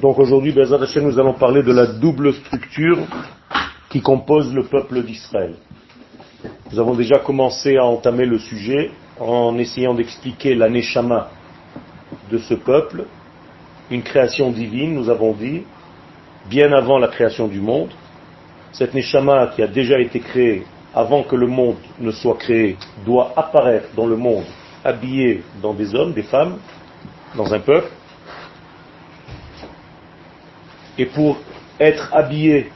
Donc aujourd'hui, nous allons parler de la double structure qui compose le peuple d'Israël. Nous avons déjà commencé à entamer le sujet en essayant d'expliquer la neshama de ce peuple, une création divine, nous avons dit, bien avant la création du monde. Cette neshama qui a déjà été créée avant que le monde ne soit créé doit apparaître dans le monde habillée dans des hommes, des femmes, dans un peuple. Et pour être habillé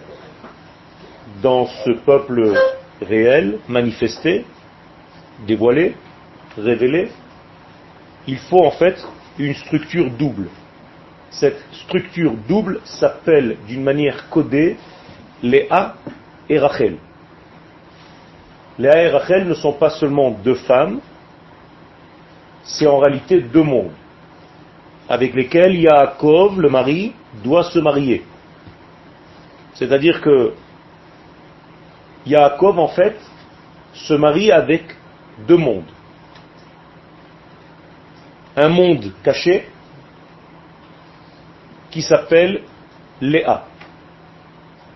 dans ce peuple réel, manifesté, dévoilé, révélé, il faut en fait une structure double. Cette structure double s'appelle d'une manière codée Léa et Rachel. Léa et Rachel ne sont pas seulement deux femmes, c'est en réalité deux mondes avec lesquels Yaakov, le mari, doit se marier. C'est-à-dire que Yaakov, en fait, se marie avec deux mondes. Un monde caché qui s'appelle Léa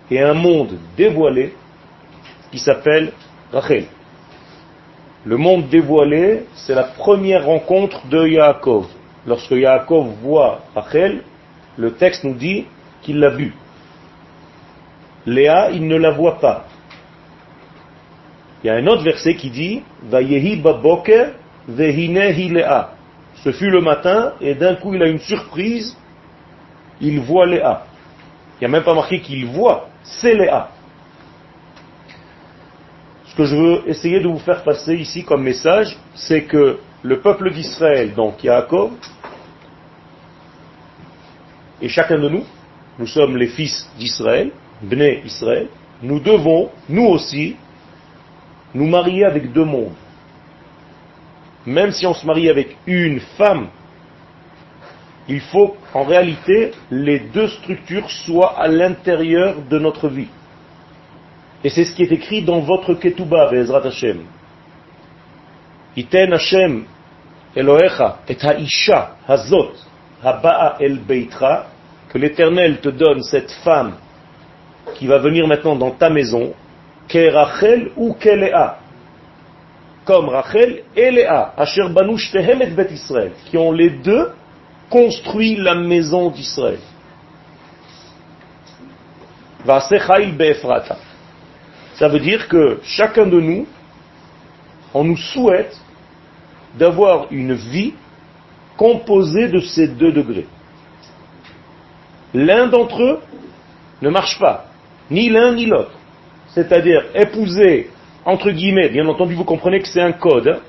et un monde dévoilé qui s'appelle Rachel. Le monde dévoilé, c'est la première rencontre de Yaakov. Lorsque Yaakov voit Rachel, le texte nous dit qu'il l'a vue. Léa, il ne la voit pas. Il y a un autre verset qui dit Vayehi baboker vehinehi Léa. Ce fut le matin et d'un coup il a une surprise, il voit Léa. Il n'y a même pas marqué qu'il voit, c'est Léa. Ce que je veux essayer de vous faire passer ici comme message, c'est que le peuple d'Israël, donc Yaakov, et chacun de nous, nous sommes les fils d'Israël, Bnei Israël, nous devons, nous aussi, nous marier avec deux mondes. Même si on se marie avec une femme, il faut en réalité les deux structures soient à l'intérieur de notre vie. Et c'est ce qui est écrit dans votre Ketubah, Ve'ezrat Hashem. Iten Hashem Elohecha et Haisha Hazot Haba'a El Beitra que l'Éternel te donne cette femme qui va venir maintenant dans ta maison, Rachel ou Kelea, comme Rachel et Léa, Asher Banu et Bet Israël, qui ont les deux construit la maison d'Israël. Ça veut dire que chacun de nous, on nous souhaite d'avoir une vie composée de ces deux degrés. L'un d'entre eux ne marche pas, ni l'un ni l'autre. C'est-à-dire épouser, entre guillemets, bien entendu vous comprenez que c'est un code, hein.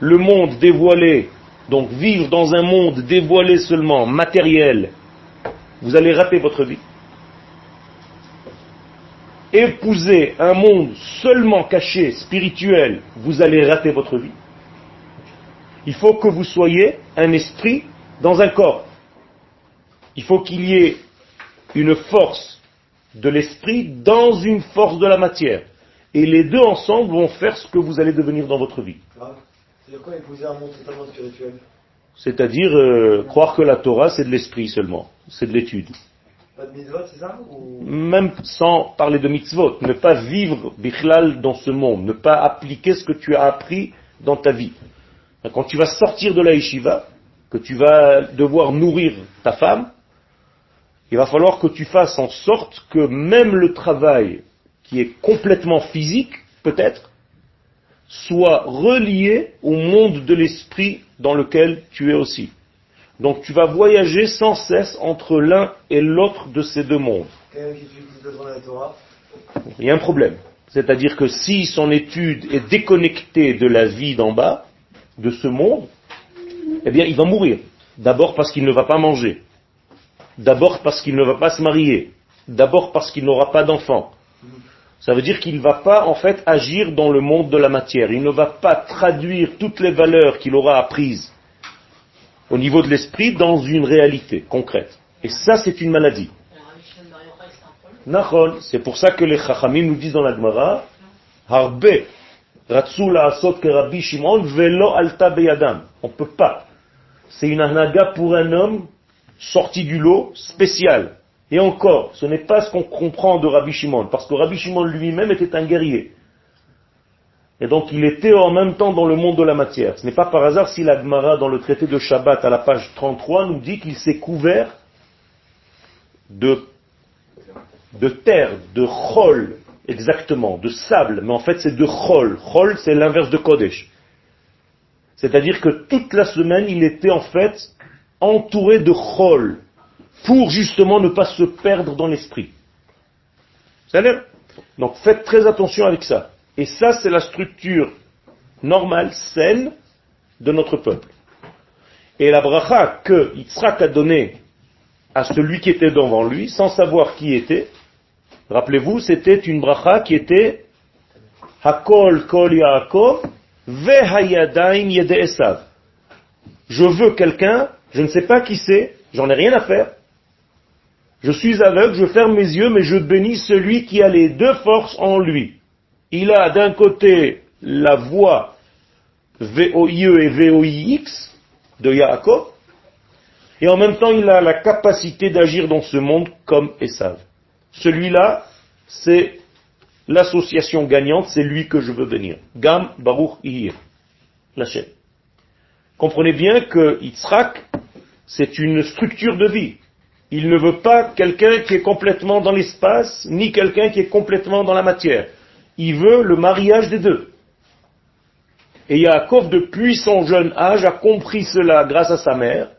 le monde dévoilé, donc vivre dans un monde dévoilé seulement, matériel, vous allez rater votre vie. Épouser un monde seulement caché, spirituel, vous allez rater votre vie. Il faut que vous soyez un esprit dans un corps. Il faut qu'il y ait une force de l'esprit dans une force de la matière. Et les deux ensemble vont faire ce que vous allez devenir dans votre vie. C'est-à-dire quoi épouser un monde totalement spirituel? C'est-à-dire euh, croire que la Torah c'est de l'esprit seulement, c'est de l'étude. Pas de mitzvot, c'est ça Même sans parler de mitzvot, ne pas vivre bichlal dans ce monde, ne pas appliquer ce que tu as appris dans ta vie. Quand tu vas sortir de la yeshiva, que tu vas devoir nourrir ta femme, il va falloir que tu fasses en sorte que même le travail qui est complètement physique, peut-être, soit relié au monde de l'esprit dans lequel tu es aussi. Donc tu vas voyager sans cesse entre l'un et l'autre de ces deux mondes. Il y a un problème. C'est-à-dire que si son étude est déconnectée de la vie d'en bas, de ce monde, eh bien il va mourir. D'abord parce qu'il ne va pas manger. D'abord parce qu'il ne va pas se marier. D'abord parce qu'il n'aura pas d'enfant. Ça veut dire qu'il ne va pas en fait agir dans le monde de la matière. Il ne va pas traduire toutes les valeurs qu'il aura apprises au niveau de l'esprit dans une réalité concrète. Et ça, c'est une maladie. C'est pour ça que les Chachamim nous disent dans la Gemara, Asot Shimon, Velo Alta Beyadam. On peut pas. C'est une anaga pour un homme sorti du lot spécial. Et encore, ce n'est pas ce qu'on comprend de Rabbi Shimon, parce que Rabbi Shimon lui-même était un guerrier. Et donc il était en même temps dans le monde de la matière. Ce n'est pas par hasard si la Gemara dans le traité de Shabbat à la page 33 nous dit qu'il s'est couvert de, de terre, de chol, exactement, de sable, mais en fait c'est de chol. Chol c'est l'inverse de Kodesh. C'est-à-dire que toute la semaine il était en fait entouré de chol, pour justement ne pas se perdre dans l'esprit. Donc faites très attention avec ça. Et ça, c'est la structure normale, saine de notre peuple. Et la bracha que Yitzhak a donnée à celui qui était devant lui, sans savoir qui était, rappelez-vous, c'était une bracha qui était Hakol Kol Yaakov Vehayadaim Yede Esav. Je veux quelqu'un, je ne sais pas qui c'est, j'en ai rien à faire. Je suis aveugle, je ferme mes yeux, mais je bénis celui qui a les deux forces en lui il a d'un côté la voix VOIE et VOIX de Yaakov, et en même temps il a la capacité d'agir dans ce monde comme Esav. Celui-là, c'est l'association gagnante, c'est lui que je veux venir. Gam Baruch Ihir, la chaîne. Comprenez bien que Yitzhak, c'est une structure de vie. Il ne veut pas quelqu'un qui est complètement dans l'espace, ni quelqu'un qui est complètement dans la matière il veut le mariage des deux. Et Yaakov, depuis son jeune âge, a compris cela grâce à sa mère,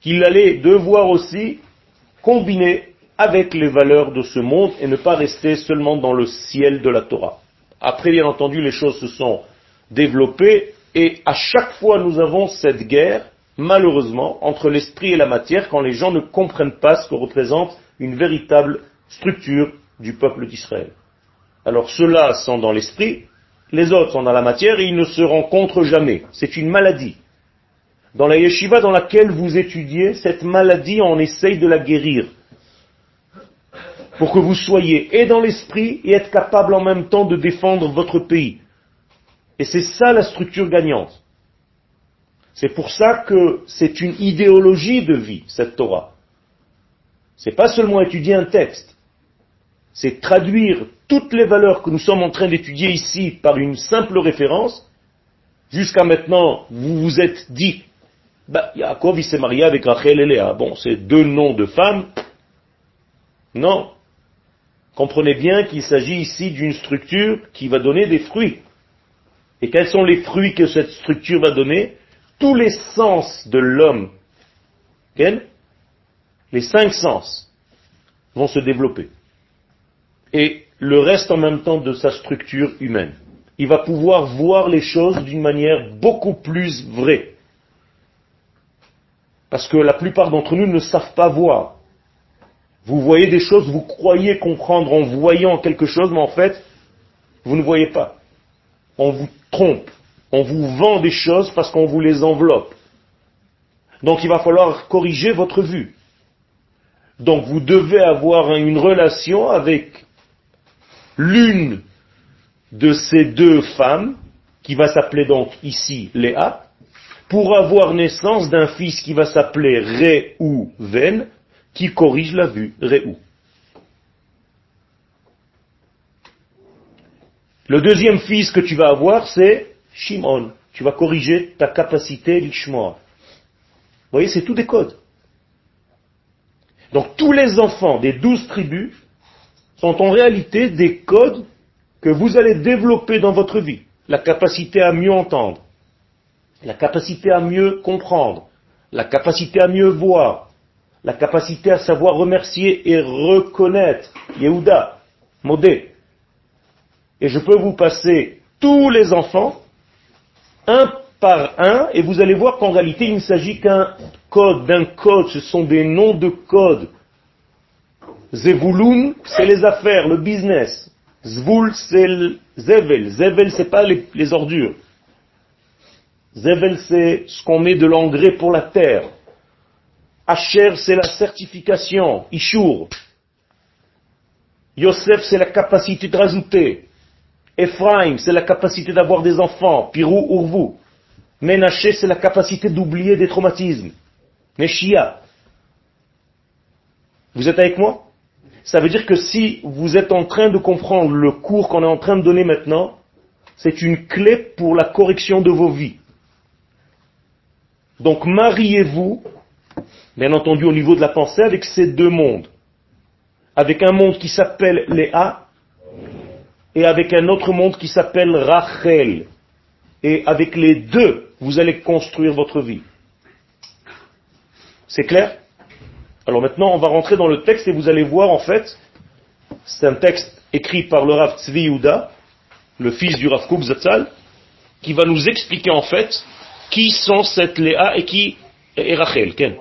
qu'il allait devoir aussi combiner avec les valeurs de ce monde et ne pas rester seulement dans le ciel de la Torah. Après, bien entendu, les choses se sont développées et à chaque fois nous avons cette guerre, malheureusement, entre l'esprit et la matière quand les gens ne comprennent pas ce que représente une véritable structure du peuple d'Israël. Alors ceux-là sont dans l'esprit, les autres sont dans la matière et ils ne se rencontrent jamais. C'est une maladie. Dans la yeshiva dans laquelle vous étudiez, cette maladie, on essaye de la guérir. Pour que vous soyez et dans l'esprit et être capable en même temps de défendre votre pays. Et c'est ça la structure gagnante. C'est pour ça que c'est une idéologie de vie, cette Torah. C'est pas seulement étudier un texte c'est traduire toutes les valeurs que nous sommes en train d'étudier ici par une simple référence. Jusqu'à maintenant, vous vous êtes dit, bah, Yaakov, il s'est marié avec Rachel et Léa. Bon, c'est deux noms de femmes. Non. Comprenez bien qu'il s'agit ici d'une structure qui va donner des fruits. Et quels sont les fruits que cette structure va donner? Tous les sens de l'homme, les cinq sens, vont se développer et le reste en même temps de sa structure humaine. Il va pouvoir voir les choses d'une manière beaucoup plus vraie. Parce que la plupart d'entre nous ne savent pas voir. Vous voyez des choses, vous croyez comprendre en voyant quelque chose, mais en fait, vous ne voyez pas. On vous trompe. On vous vend des choses parce qu'on vous les enveloppe. Donc il va falloir corriger votre vue. Donc vous devez avoir une relation avec l'une de ces deux femmes, qui va s'appeler donc ici Léa, pour avoir naissance d'un fils qui va s'appeler Ven, qui corrige la vue, Réou. Le deuxième fils que tu vas avoir, c'est Shimon. Tu vas corriger ta capacité l'ishmoa. Vous voyez, c'est tout des codes. Donc tous les enfants des douze tribus sont en réalité des codes que vous allez développer dans votre vie. La capacité à mieux entendre, la capacité à mieux comprendre, la capacité à mieux voir, la capacité à savoir remercier et reconnaître. Yehuda, Modé. Et je peux vous passer tous les enfants, un par un, et vous allez voir qu'en réalité il ne s'agit qu'un code, d'un code, ce sont des noms de codes Zevulun, c'est les affaires, le business. Zvul, c'est Zevel. Zevel, c'est pas les, ordures. Zevel, c'est ce qu'on met de l'engrais pour la terre. Asher, c'est la certification. Ishur. Yosef, c'est la capacité de rajouter. Ephraim, c'est la capacité d'avoir des enfants. Pirou, Urvu. Menaché, c'est la capacité d'oublier des traumatismes. Neshia. Vous êtes avec moi? Ça veut dire que si vous êtes en train de comprendre le cours qu'on est en train de donner maintenant, c'est une clé pour la correction de vos vies. Donc mariez-vous, bien entendu au niveau de la pensée, avec ces deux mondes. Avec un monde qui s'appelle Léa et avec un autre monde qui s'appelle Rachel. Et avec les deux, vous allez construire votre vie. C'est clair? Alors maintenant, on va rentrer dans le texte et vous allez voir en fait, c'est un texte écrit par le Rav Tzvi Yehuda, le fils du Rav Zatzal, qui va nous expliquer en fait qui sont cette Léa et qui est Rachel. Ken.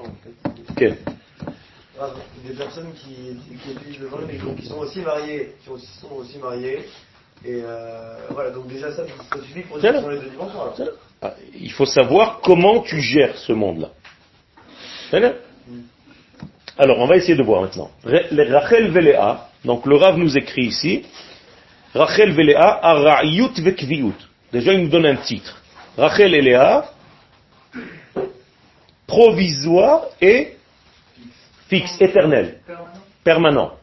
Ah, Des personnes qui, qui utilisent le vin, mais qui sont aussi mariées, qui sont aussi mariées. Et euh, voilà, donc déjà ça, ça suffit pour dire sont les deux dimensions. Alors. Ah, Il faut savoir comment tu gères ce monde-là. Là Alors, on va essayer de voir maintenant. Les Rachel Veléa, donc le Rav nous écrit ici, Rachel Veléa, Ara'yut Vekviut. Déjà, il nous donne un titre. Rachel et Léa, provisoire et fixe, éternel, permanent.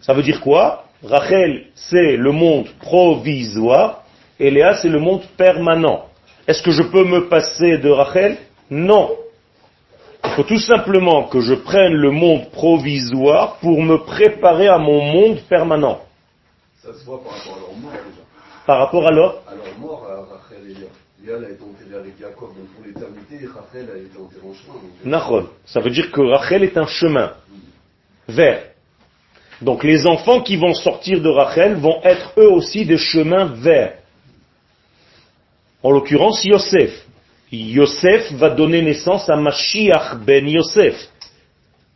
Ça veut dire quoi? Rachel, c'est le monde provisoire, et Léa, c'est le monde permanent. Est-ce que je peux me passer de Rachel? Non. Il faut tout simplement que je prenne le monde provisoire pour me préparer à mon monde permanent. Ça se voit par rapport à leur mort déjà. Par rapport à leur mort, à Rachel et Léa. Léa a été enterrée avec Jacob donc pour l'éternité et Rachel a été enterrée en chemin. Euh, Nachol. Ça veut dire que Rachel est un chemin vers. Donc les enfants qui vont sortir de Rachel vont être eux aussi des chemins vers. En l'occurrence, Yosef. Yosef va donner naissance à Mashiach ben Yosef,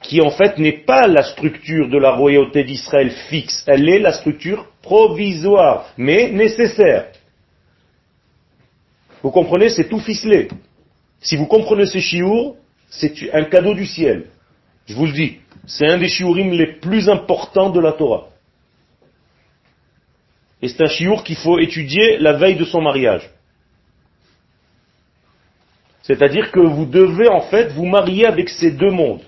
qui en fait n'est pas la structure de la royauté d'Israël fixe, elle est la structure provisoire, mais nécessaire. Vous comprenez, c'est tout ficelé. Si vous comprenez ce chiour, c'est un cadeau du ciel. Je vous le dis, c'est un des shiurim les plus importants de la Torah. Et c'est un chiour qu'il faut étudier la veille de son mariage. C'est-à-dire que vous devez en fait vous marier avec ces deux mondes.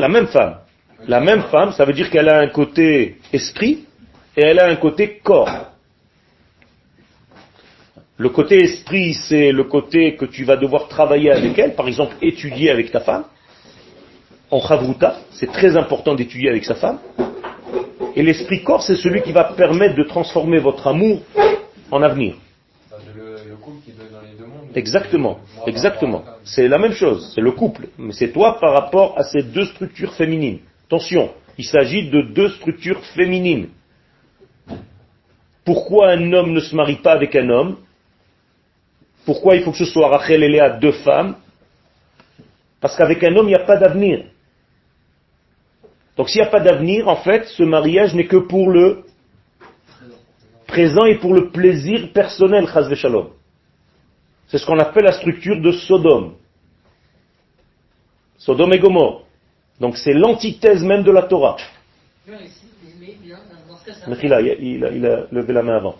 La même femme. La même femme, ça veut dire qu'elle a un côté esprit et elle a un côté corps. Le côté esprit, c'est le côté que tu vas devoir travailler avec elle, par exemple étudier avec ta femme. En chavruta, c'est très important d'étudier avec sa femme. Et l'esprit corps, c'est celui qui va permettre de transformer votre amour en avenir. Exactement, exactement. C'est la même chose, c'est le couple, mais c'est toi par rapport à ces deux structures féminines. Attention, il s'agit de deux structures féminines. Pourquoi un homme ne se marie pas avec un homme Pourquoi il faut que ce soit Rachel et Léa deux femmes Parce qu'avec un homme, il n'y a pas d'avenir. Donc s'il n'y a pas d'avenir, en fait, ce mariage n'est que pour le présent et pour le plaisir personnel. C'est ce qu'on appelle la structure de Sodome. Sodome et Gomorre. Donc c'est l'antithèse même de la Torah. Mechila, il, a- il a, il a levé la main avant.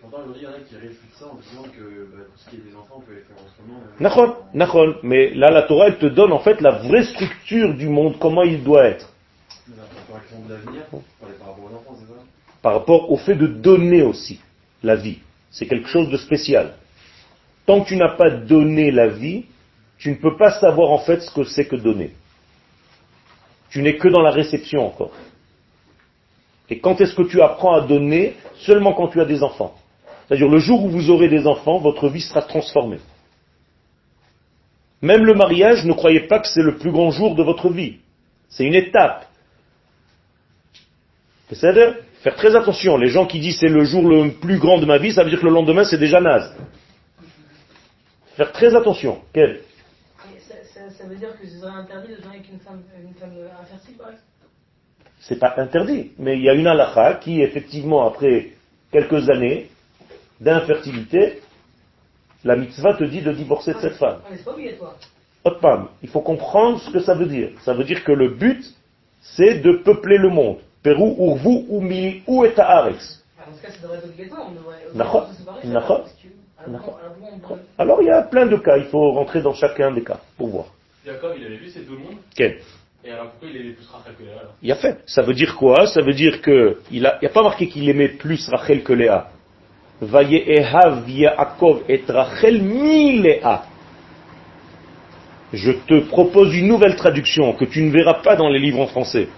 Pourtant, aujourd'hui, il y en a qui réfutent ça en disant que bah, tout ce qui est des enfants, on peut les faire autrement. euh. Nachon. Mais là, la Torah, elle te donne en fait la vraie structure du monde, comment il doit être. L'avenir, voilà, par rapport aux enfants, c'est ça? Par rapport au fait de donner aussi la vie. C'est quelque chose de spécial. Tant que tu n'as pas donné la vie, tu ne peux pas savoir en fait ce que c'est que donner. Tu n'es que dans la réception encore. Et quand est-ce que tu apprends à donner Seulement quand tu as des enfants. C'est-à-dire le jour où vous aurez des enfants, votre vie sera transformée. Même le mariage, ne croyez pas que c'est le plus grand jour de votre vie. C'est une étape. Faire très attention. Les gens qui disent c'est le jour le plus grand de ma vie, ça veut dire que le lendemain c'est déjà naze. Faire très attention. Quel? Ça, veut dire que serait interdit de donner avec une femme, une femme infertile, par exemple? C'est pas interdit, mais il y a une halakha qui, effectivement, après quelques années d'infertilité, la mitzvah te dit de divorcer de cette femme. Ah, mais c'est pas obligatoire. Autre femme, il faut comprendre ce que ça veut dire. Ça veut dire que le but, c'est de peupler le monde. Pérou, Urvu, Umi, ou et Haaretz. Ah, Alors il y a plein de cas, il faut rentrer dans chacun des cas pour voir. Jacob, il avait vu ces deux mondes, Quel? Et alors pourquoi il aimait plus Rachel que Léa alors Il a fait. Ça veut dire quoi? Ça veut dire que il a, il a pas marqué qu'il aimait plus Rachel que Léa. Vayehav Yaakov et Rachel mi Léa. Je te propose une nouvelle traduction que tu ne verras pas dans les livres en français.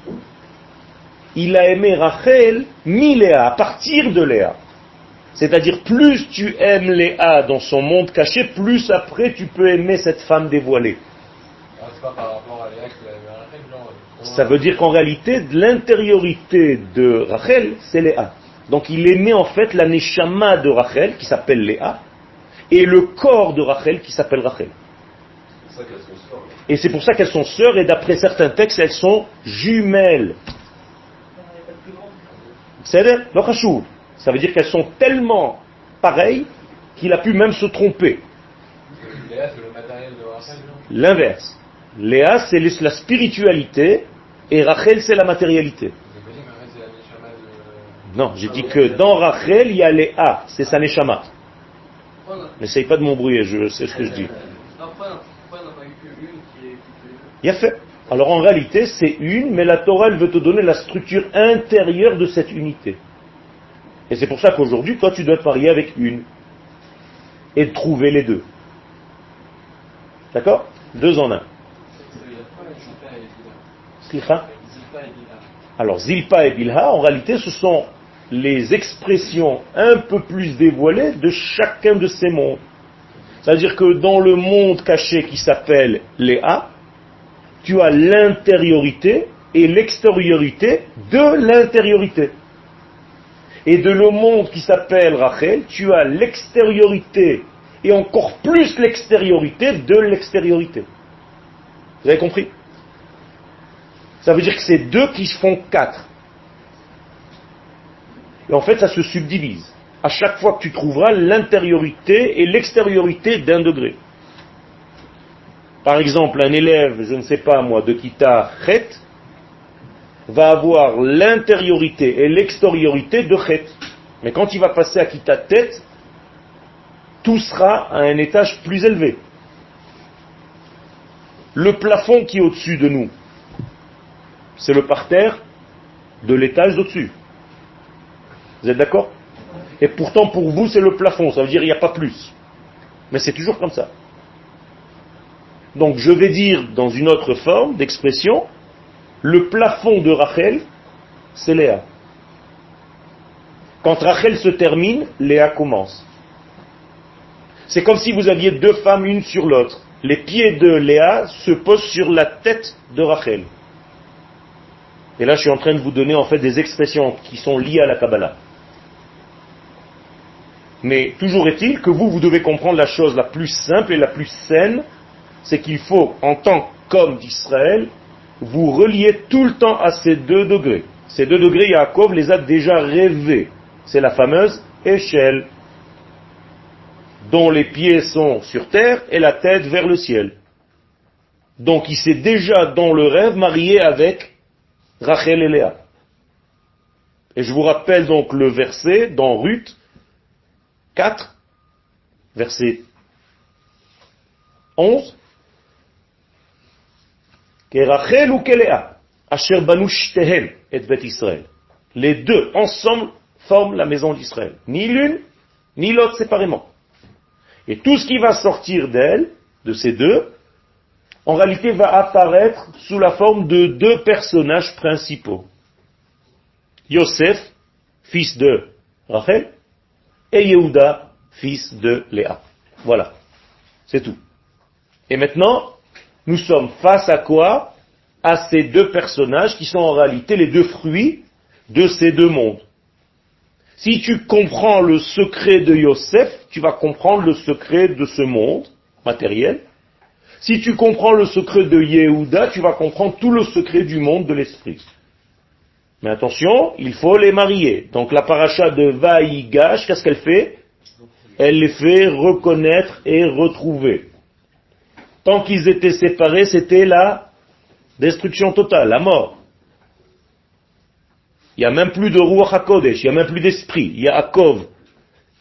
Il a aimé Rachel mi Léa, à partir de Léa. C'est-à-dire, plus tu aimes Léa dans son monde caché, plus après tu peux aimer cette femme dévoilée. Alors, c'est pas par rapport à Léa qu'il avait Rachel, genre. euh, Ça veut dire qu'en réalité, de l'intériorité de Rachel, c'est Léa. Donc il aimait en fait la neshama de Rachel, qui s'appelle Léa, et le corps de Rachel, qui s'appelle Rachel. C'est ça qu'elles sont sœurs. là. Et c'est pour ça qu'elles sont sœurs, et d'après certains textes, elles sont jumelles. Ça veut dire qu'elles sont tellement pareilles qu'il a pu même se tromper. L'inverse. Léa, c'est la spiritualité, et Rachel, c'est la matérialité. Non, j'ai dit que dans Rachel, il y a Léa, c'est sa neshama. N'essaye pas de m'embrouiller, je sais ce que je dis. Il a fait. Alors en réalité, c'est une, mais la Torah, elle veut te donner la structure intérieure de cette unité. Et c'est pour ça qu'aujourd'hui, toi, tu dois te marier avec une. Et trouver les deux. D'accord? Deux en un. Alors, Zilpa et Bilha, en réalité, ce sont les expressions un peu plus dévoilées de chacun de ces mondes. C'est-à-dire que dans le monde caché qui s'appelle Léa, tu as l'intériorité et l'extériorité de l'intériorité. Et de le monde qui s'appelle Rachel, tu as l'extériorité et encore plus l'extériorité de l'extériorité. Vous avez compris? Ça veut dire que c'est deux qui font quatre. Et en fait, ça se subdivise. À chaque fois que tu trouveras l'intériorité et l'extériorité d'un degré. Par exemple, un élève, je ne sais pas moi, de Kita Chet, va avoir l'intériorité et l'extériorité de Chet. Mais quand il va passer à Kita Tête, tout sera à un étage plus élevé. Le plafond qui est au-dessus de nous, c'est le parterre de l'étage d'au-dessus. Vous êtes d'accord? Et pourtant, pour vous, c'est le plafond. Ça veut dire qu'il n'y a pas plus. Mais c'est toujours comme ça. Donc, je vais dire dans une autre forme d'expression, le plafond de Rachel, c'est Léa. Quand Rachel se termine, Léa commence. C'est comme si vous aviez deux femmes une sur l'autre. Les pieds de Léa se posent sur la tête de Rachel. Et là, je suis en train de vous donner en fait des expressions qui sont liées à la Kabbalah. Mais toujours est-il que vous, vous devez comprendre la chose la plus simple et la plus saine, c'est qu'il faut, en tant qu'homme d'Israël, vous relier tout le temps à ces deux degrés. Ces deux degrés, Yaakov les a déjà rêvés. C'est la fameuse échelle, dont les pieds sont sur terre et la tête vers le ciel. Donc il s'est déjà dans le rêve marié avec Rachel et Léa. Et je vous rappelle donc le verset dans Ruth 4, verset 11. Rachel ou Asher et Bet Israël. Les deux ensemble forment la maison d'Israël. Ni l'une, ni l'autre séparément. Et tout ce qui va sortir d'elle, de ces deux, en réalité va apparaître sous la forme de deux personnages principaux. Yosef, fils de Rachel, et Yehuda, fils de Léa. Voilà. C'est tout. Et maintenant, nous sommes face à quoi? À ces deux personnages qui sont en réalité les deux fruits de ces deux mondes. Si tu comprends le secret de Yosef, tu vas comprendre le secret de ce monde matériel. Si tu comprends le secret de Yehuda, tu vas comprendre tout le secret du monde de l'esprit. Mais attention, il faut les marier. Donc la paracha de Vaïgash, qu'est-ce qu'elle fait? Elle les fait reconnaître et retrouver. Tant qu'ils étaient séparés, c'était la destruction totale, la mort. Il n'y a même plus de Ruach HaKodesh, il n'y a même plus d'esprit. Yaakov,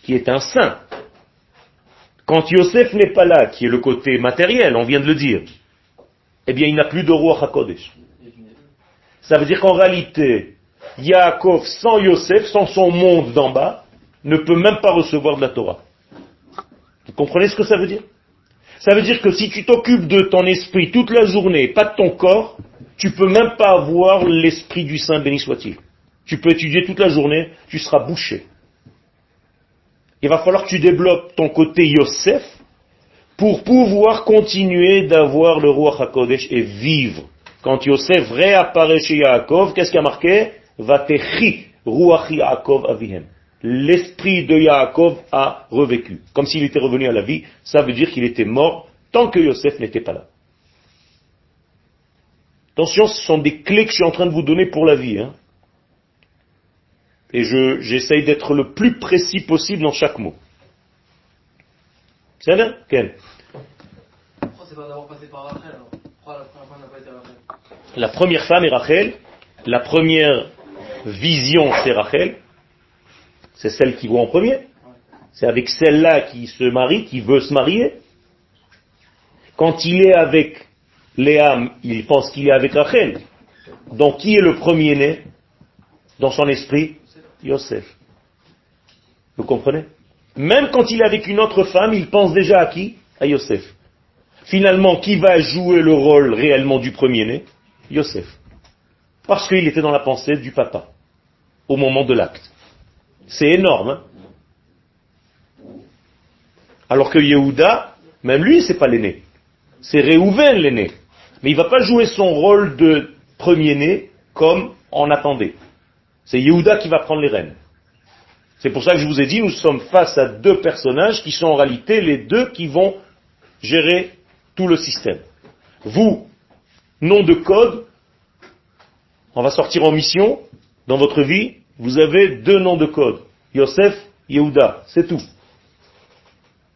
qui est un saint. Quand Yosef n'est pas là, qui est le côté matériel, on vient de le dire, eh bien il n'a plus de roi HaKodesh. Ça veut dire qu'en réalité, Yaakov sans Yosef, sans son monde d'en bas, ne peut même pas recevoir de la Torah. Vous comprenez ce que ça veut dire? Ça veut dire que si tu t'occupes de ton esprit toute la journée, pas de ton corps, tu peux même pas avoir l'esprit du Saint béni soit-il. Tu peux étudier toute la journée, tu seras bouché. Il va falloir que tu développes ton côté Yosef pour pouvoir continuer d'avoir le roi HaKodesh et vivre. Quand Yosef réapparaît chez Yaakov, qu'est-ce qui a marqué? Vatechi Ruach Yaakov Avihem. L'esprit de Yaakov a revécu. Comme s'il était revenu à la vie, ça veut dire qu'il était mort tant que Yosef n'était pas là. Attention, ce sont des clés que je suis en train de vous donner pour la vie. Hein. Et j'essaye d'être le plus précis possible dans chaque mot. C'est bien Pourquoi la première fois n'a pas été Rachel La première femme est Rachel. La première vision, c'est Rachel. C'est celle qui voit en premier. C'est avec celle-là qui se marie, qui veut se marier. Quand il est avec Léa, il pense qu'il est avec Rachel. Donc qui est le premier-né dans son esprit? Yosef. Vous comprenez? Même quand il est avec une autre femme, il pense déjà à qui? À Yosef. Finalement, qui va jouer le rôle réellement du premier-né? Yosef. Parce qu'il était dans la pensée du papa, au moment de l'acte. C'est énorme. Hein? Alors que Yehuda, même lui, c'est pas l'aîné. C'est Réhouven l'aîné. Mais il va pas jouer son rôle de premier-né comme on attendait. C'est Yehuda qui va prendre les rênes. C'est pour ça que je vous ai dit, nous sommes face à deux personnages qui sont en réalité les deux qui vont gérer tout le système. Vous, nom de code, on va sortir en mission dans votre vie, vous avez deux noms de code. Yosef, Yehuda, c'est tout.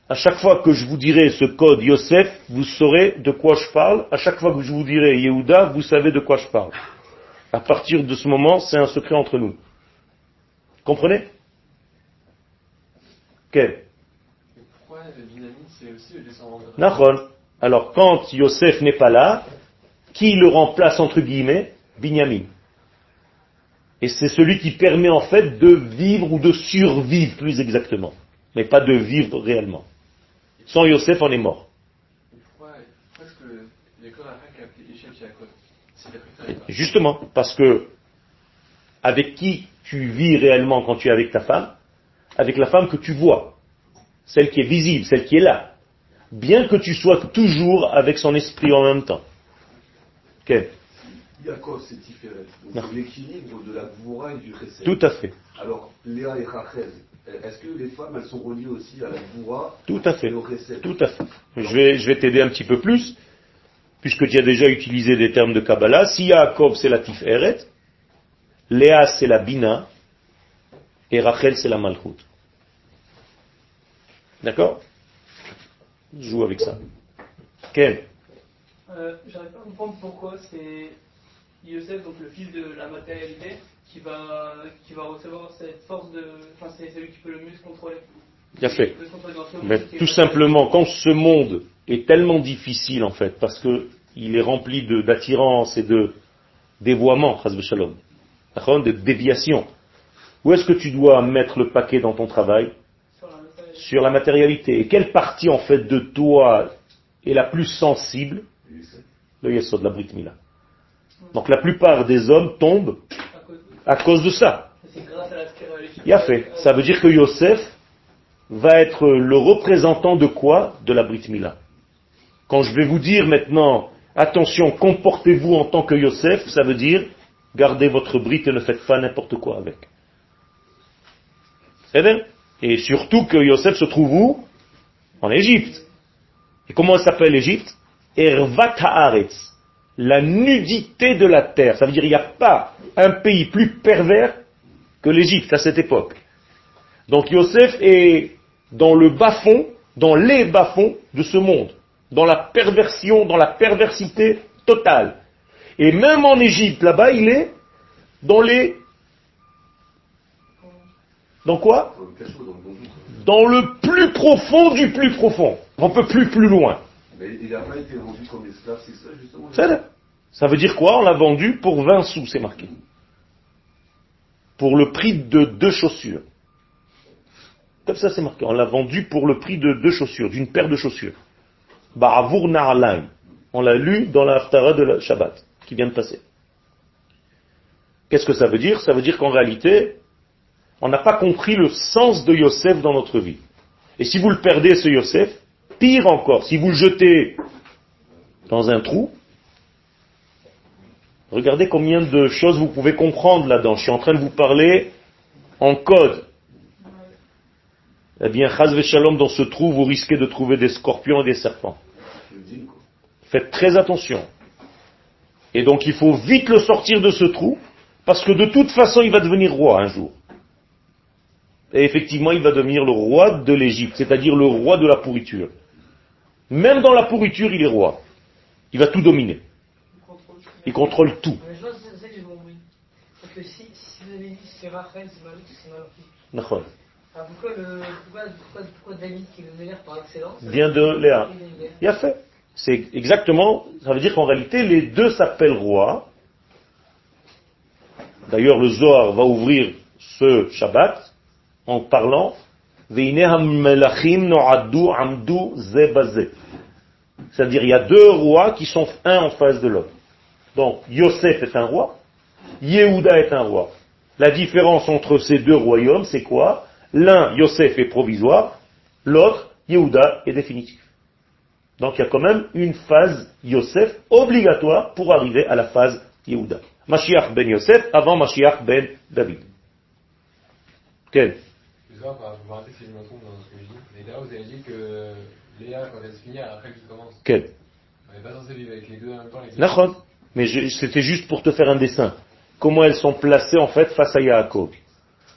À chaque fois que je vous dirai ce code Yosef, vous saurez de quoi je parle. À chaque fois que je vous dirai Yehuda, vous savez de quoi je parle. À partir de ce moment, c'est un secret entre nous. Comprenez? Quel Pourquoi c'est aussi le descendant de Alors, quand Yosef n'est pas là, qui le remplace entre guillemets? Binyamin. Et c'est celui qui permet en fait de vivre ou de survivre plus exactement, mais pas de vivre réellement. Sans Yosef, on est mort. Pourquoi, est-ce que l'école a appelé Justement, parce que avec qui tu vis réellement quand tu es avec ta femme Avec la femme que tu vois, celle qui est visible, celle qui est là. Bien que tu sois toujours avec son esprit en même temps. Okay. Yaakov, c'est différent? l'équilibre de la Gvoura et du Chesed. Tout à fait. Alors, Léa et Rachel, est-ce que les femmes, elles sont reliées aussi à la Gvoura Tout à fait. Tout à fait. Je vais, je vais t'aider un petit peu plus puisque tu as déjà utilisé des termes de Kabbalah, si Yaakov c'est la Tiferet, Léa c'est la Bina, et Rachel c'est la Malchut. D'accord? Je joue avec ça. Quel euh, J'arrive pas à comprendre pourquoi c'est Yosef, donc le fils de la matérialité, qui va, qui va recevoir cette force de. Enfin, c'est celui qui peut le mieux se contrôler. Bien fait. Mais tout simplement, quand ce monde est tellement difficile en fait, parce que il est rempli d'attirance et de dévoiement, de déviation. Où est-ce que tu dois mettre le paquet dans ton travail? Sur la matérialité. Et quelle partie en fait de toi est la plus sensible? Le yesod, la brit mila. Donc la plupart des hommes tombent à cause de ça. Il a fait. Ça veut dire que Yosef va être le représentant de quoi? De la brit mila. Quand je vais vous dire maintenant, attention, comportez-vous en tant que Yosef, ça veut dire, gardez votre brite et ne faites pas n'importe quoi avec. C'est bien Et surtout que Yosef se trouve où? En Égypte. Et comment s'appelle l'Égypte Ervat Haaretz. La nudité de la terre. Ça veut dire qu'il n'y a pas un pays plus pervers que l'Égypte à cette époque. Donc Yosef est dans le bas-fond, dans les bas-fonds de ce monde dans la perversion, dans la perversité totale. Et même en Égypte, là-bas, il est dans les... Dans quoi? Dans le plus profond du plus profond. On peut plus plus loin. Mais il n'a pas été vendu comme esclave, c'est ça justement? Ça. Ça veut dire quoi? On l'a vendu pour 20 sous, c'est marqué. Pour le prix de deux chaussures. Comme ça, c'est marqué. On l'a vendu pour le prix de deux chaussures, d'une paire de chaussures. Ba'avour na'alaim. On l'a lu dans la Haftara de la Shabbat, qui vient de passer. Qu'est-ce que ça veut dire? Ça veut dire qu'en réalité, on n'a pas compris le sens de Yosef dans notre vie. Et si vous le perdez, ce Yosef, pire encore, si vous le jetez dans un trou, regardez combien de choses vous pouvez comprendre là-dedans. Je suis en train de vous parler en code. Eh bien, Chaz Shalom, dans ce trou, vous risquez de trouver des scorpions et des serpents. Faites très attention. Et donc il faut vite le sortir de ce trou, parce que de toute façon il va devenir roi un jour. Et effectivement il va devenir le roi de l'Égypte, c'est-à-dire le roi de la pourriture. Même dans la pourriture il est roi. Il va tout dominer. contrôle. Il contrôle tout. Mais je pense que c'est ça que j'ai compris. Parce que si, si vous avez dit que c'est Rachel, c'est mal, c'est mal. Alors pourquoi, le, pourquoi, pourquoi, pourquoi David, qui est le meilleur par excellence, Vient de Léa. il a fait. C'est exactement, ça veut dire qu'en réalité, les deux s'appellent rois. D'ailleurs, le Zohar va ouvrir ce Shabbat en parlant. C'est-à-dire, il y a deux rois qui sont un en face de l'autre. Donc, Yosef est un roi, Yehuda est un roi. La différence entre ces deux royaumes, c'est quoi? L'un, Yosef, est provisoire, l'autre, Yehuda, est définitif. Donc il y a quand même une phase Yosef obligatoire pour arriver à la phase Yehuda. Mashiach ben Yosef avant Mashiach ben David. Quel Excusez-moi, enfin, vous m'arrêtez si je me trompe dans ce que je dis. Mais d'ailleurs, vous avez dit que Léa, quand elle se finit, après qu'il commence. Quel On n'est pas censé vivre avec les deux en même temps. Les Nachon. Mais c'était juste pour te faire un dessin. Comment elles sont placées en fait face à Yaakov.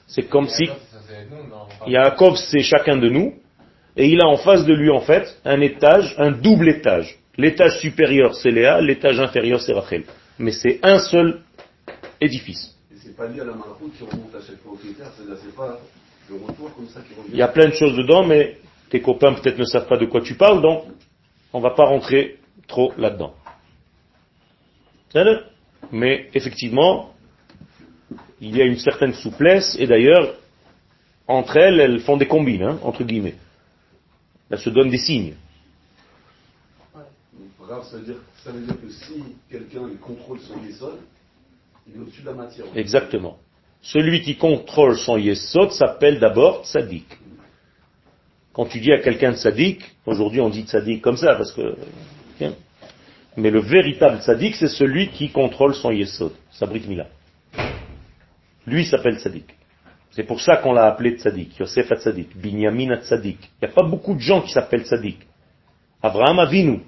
C'est comme si Yaakov, c'est parle- Yaakov c'est chacun de nous et il a en face de lui en fait un étage, un double étage. L'étage supérieur c'est Léa, l'étage inférieur c'est Rachel. Mais c'est un seul édifice. Et c'est pas lié à la malroute qui remonte à chaque fois au critère, c'est-à-dire c'est pas le retour comme ça qui revient. Il y a plein de choses dedans, mais tes copains peut-être ne savent pas de quoi tu parles, donc on va pas rentrer trop là-dedans. Mais effectivement, il y a une certaine souplesse, et d'ailleurs, entre elles, elles font des combines, hein, entre guillemets. Elles se donnent des signes. Grave, ça veut dire, ça veut dire que si quelqu'un il contrôle son yesod, il est au-dessus de la matière. Exactement. Celui qui contrôle son yesod s'appelle d'abord tzaddik. Quand tu dis à quelqu'un de tzaddik, aujourd'hui on dit tzaddik comme ça, parce que... Tiens. Mais le véritable tzaddik, c'est celui qui contrôle son yesod, sa brit mila. Lui s'appelle tzaddik. C'est pour ça qu'on l'a appelé tzaddik, Yosef a tzaddik, Binyamin a tzaddik. Il n'y a pas beaucoup de gens qui s'appellent tzaddik. Abraham Avinu.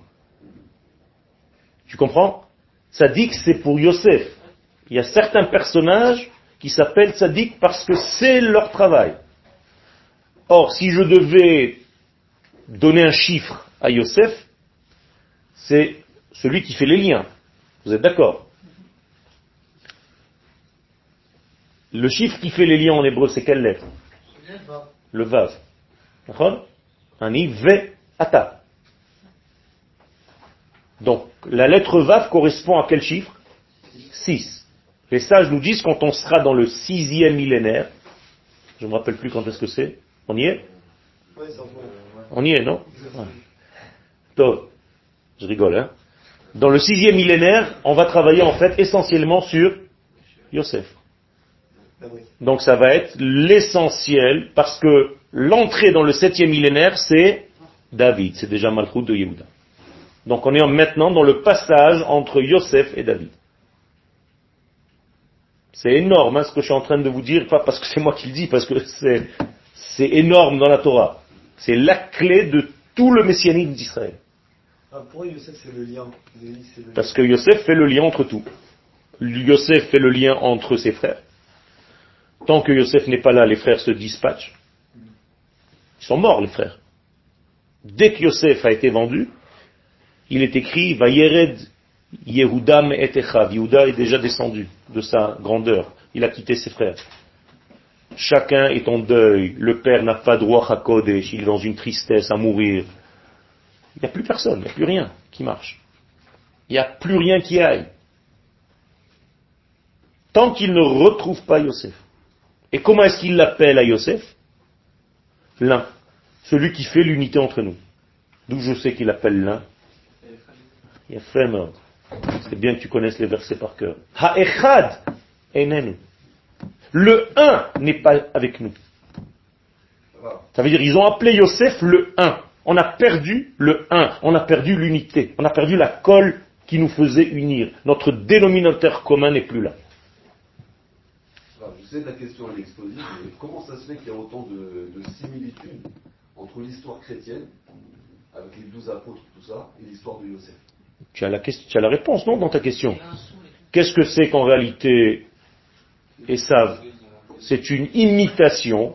Tu comprends? Tzaddik, c'est pour Yosef. Il y a certains personnages qui s'appellent tzaddik parce que c'est leur travail. Or, si je devais donner un chiffre à Yosef, c'est celui qui fait les liens. Vous êtes d'accord? Le chiffre qui fait les liens en hébreu, c'est quelle lettre Le vav. Ve ata. Donc, la lettre vav correspond à quel chiffre 6. Les sages nous disent quand on sera dans le sixième millénaire, je ne me rappelle plus quand est-ce que c'est, on y est. On y est, non. Je rigole, hein Dans le sixième millénaire, on va travailler en fait essentiellement sur Yosef. Ah. Donc ça va être l'essentiel, parce que l'entrée dans le septième millénaire, c'est David, c'est déjà Malchut de Yehuda. Donc on est maintenant dans le passage entre Yosef et David. C'est énorme hein, ce que je suis en train de vous dire, pas parce que c'est moi qui le dis, parce que c'est, c'est énorme dans la Torah. C'est la clé de tout le messianisme d'Israël. Ah, pour Youssef, c'est le lien. Parce que Yosef fait le lien entre tout. Yosef fait le lien entre ses frères. Tant que Yosef n'est pas là, les frères se dispatchent. Ils sont morts, les frères. Dès que Yosef a été vendu, il est écrit, Vayered Yehudam et Echav. Yehuda est déjà descendu de sa grandeur. Il a quitté ses frères. Chacun est en deuil. Le père n'a pas droit à Kodesh. Il est dans une tristesse à mourir. Il n'y a plus personne, il n'y a plus rien qui marche. Il n'y a plus rien qui aille. Tant qu'il ne retrouve pas Yosef. Et comment est-ce qu'il l'appelle à Yosef? L'un. Celui qui fait l'unité entre nous. D'où je sais qu'il appelle l'un. Vraiment. C'est bien que tu connaisses les versets par cœur. Ha'echad enenu. Le un n'est pas avec nous. Ça veut dire ils ont appelé Yosef le un. On a perdu le un. On a perdu l'unité. On a perdu la colle qui nous faisait unir. Notre dénominateur commun n'est plus là. Sais que la question elle est explosive, mais comment ça se fait qu'il y a autant de, de similitudes entre l'histoire chrétienne, avec les douze apôtres, tout ça, et l'histoire de Yosef? Tu as la, ques- tu as la réponse, non, dans ta question? Qu'est-ce que c'est qu'en réalité Esav C'est une imitation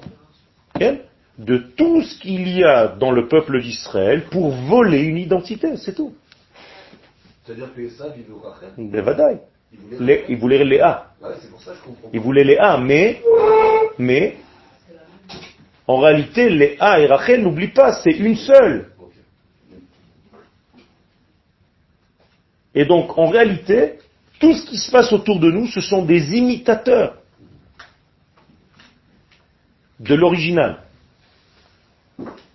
hein, de tout ce qu'il y a dans le peuple d'Israël pour voler une identité, c'est tout. C'est-à-dire que Esav, il veut Rachel, voulait Les- Il voulait Léa. Ouais, c'est pour ça que je comprends Il voulait Léa, mais, mais, en réalité, Léa et Rachel, n'oublie pas, c'est une seule. Et donc, en réalité, tout ce qui se passe autour de nous, ce sont des imitateurs de l'original.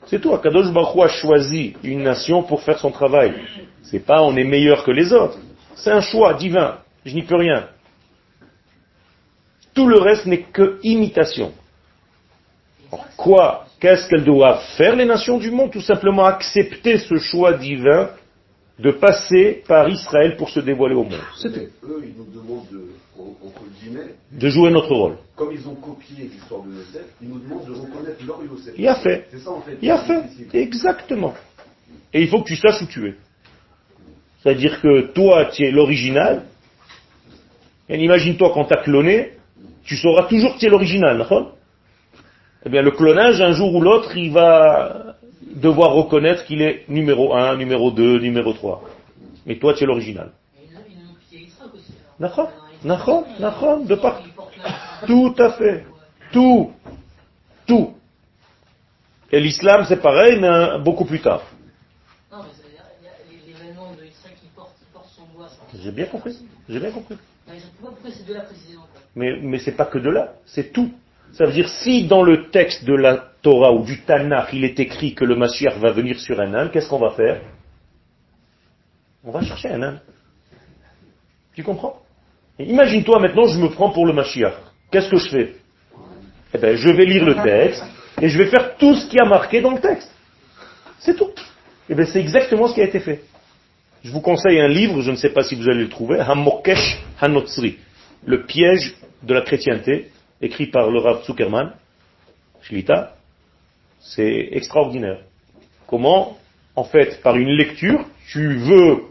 C'est tout. Akadosh Baruch Hu a choisi une nation pour faire son travail. C'est pas on est meilleur que les autres. C'est un choix divin. Je n'y peux rien. Tout le reste n'est que imitation. Alors, quoi? Qu'est-ce qu'elles doivent faire les nations du monde? Tout simplement accepter ce choix divin de passer par Israël pour se dévoiler au monde. C'est tout. eux, ils nous demandent de, en- entre guillemets, De jouer notre rôle. comme ils ont copié l'histoire de Yosef, ils nous demandent de reconnaître leur Yosef. Il a fait. C'est ça en fait. Il a fait. difficile. Exactement. Et il faut que tu saches où tu es. C'est-à-dire que toi, tu es l'original. Et imagine-toi quand tu as cloné, tu sauras toujours que tu es l'original. Eh bien, le clonage, un jour ou l'autre, il va devoir reconnaître qu'il est numéro 1, numéro 2, numéro 3. Mais toi, tu es l'original. D'accord? D'accord? D'accord? De part. ils portent la- Tout à fait. Tout. Tout. Et l'islam, c'est pareil, mais beaucoup plus tard. J'ai bien compris. J'ai bien compris. Mais, mais c'est pas que de là, c'est tout. Ça veut dire, si dans le texte de la Torah ou du Tanakh, il est écrit que le Mashiach va venir sur un âne, qu'est-ce qu'on va faire? On va chercher un âne. Tu comprends? Et Imagine-toi maintenant, je me prends pour le Mashiach. Qu'est-ce que je fais? Eh bien, je vais lire le texte et je vais faire tout ce qui a marqué dans le texte. C'est tout. Eh bien, c'est exactement ce qui a été fait. Je vous conseille un livre, je ne sais pas si vous allez le trouver, Hamokesh Hanotzri, le piège de la chrétienté, écrit par le Rav Zuckerman, Shlita. C'est extraordinaire. Comment, en fait, par une lecture, tu veux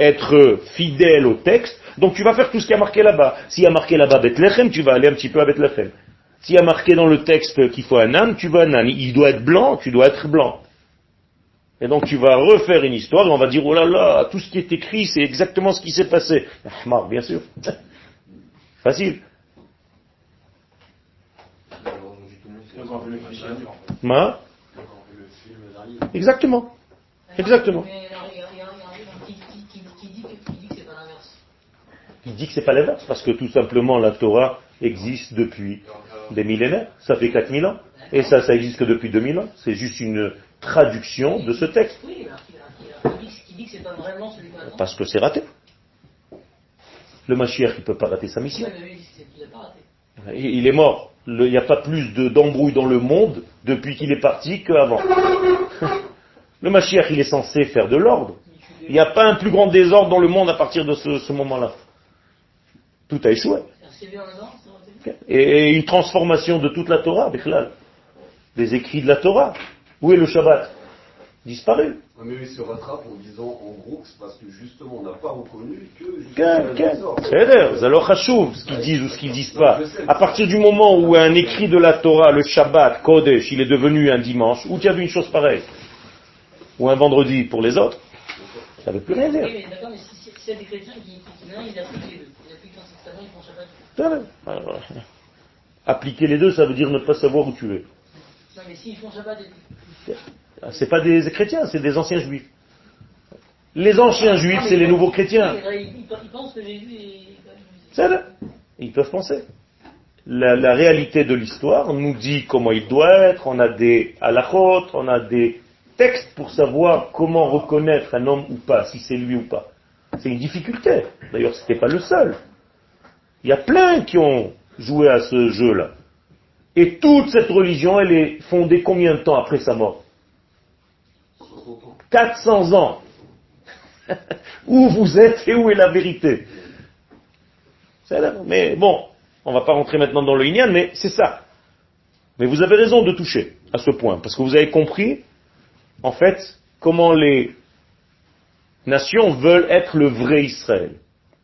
être fidèle au texte, donc tu vas faire tout ce qui a marqué là-bas. S'il y a marqué là-bas Bethlehem, tu vas aller un petit peu à Bethlehem. S'il y a marqué dans le texte qu'il faut un âne, tu vas un âne. Il doit être blanc, tu dois être blanc. Et donc tu vas refaire une histoire et on va dire, oh là là, tout ce qui est écrit, c'est exactement ce qui s'est passé. Ahmar, bien sûr. Facile. Exactement. Exactement. Il dit que c'est pas l'inverse, parce que tout simplement la Torah existe depuis des millénaires, ça fait 4000 ans, et ça, ça existe que depuis 2000 ans. C'est juste une traduction de ce texte, Oui, alors qui, alors qui- qui dit, que- qui dit que c'est pas vraiment celui qu'on attend. parce que c'est raté. Le Mashiach, il peut pas rater sa mission. Ouais, mais lui, il pas raté. Est mort. Le- Il n'y a pas plus de- d'embrouille dans le monde depuis qu'il est parti qu'avant. Le Mashiach, il est censé faire de l'ordre. Il n'y a pas un plus grand désordre dans le monde à partir de ce, ce moment-là. Tout a échoué. Et, et une transformation de toute la Torah. Des écrits de la Torah. Où est le Shabbat Disparu. Mais ils se rattrapent en disant en gros que c'est parce que justement on n'a pas reconnu que. C'est-à-dire, alors chachouv, ce qu'ils disent ou ce qu'ils disent pas. À partir du moment où un écrit de la Torah, le Shabbat, Kodesh, il est devenu un dimanche, où tu as vu une chose pareille Ou un vendredi pour les autres Ça ne veut plus rien dire. Oui, mais d'accord, mais si, si, s'il y a des chrétiens qui, appliquent les deux. Ils appliquent l'Ancien Testament, ils font Shabbat. Ça va. Alors, Appliquer les deux, ça veut dire ne pas savoir où tu es. Non, mais s'ils font Shabbat, C'est pas des chrétiens, c'est des anciens juifs. Les anciens juifs, c'est les nouveaux chrétiens. Ils, pensent que Jésus est. Ils peuvent penser. La, la réalité de l'histoire nous dit comment il doit être, on a des halachot, on a des textes pour savoir comment reconnaître un homme ou pas, si c'est lui ou pas. C'est une difficulté. D'ailleurs, ce n'était pas le seul. Il y a plein qui ont joué à ce jeu-là. Et toute cette religion, elle est fondée combien de temps après sa mort 400 ans. où vous êtes et où est la vérité. Mais bon, on va pas rentrer maintenant dans le Inyan, mais c'est ça. Mais vous avez raison de toucher à ce point, parce que vous avez compris, en fait, comment les nations veulent être le vrai Israël,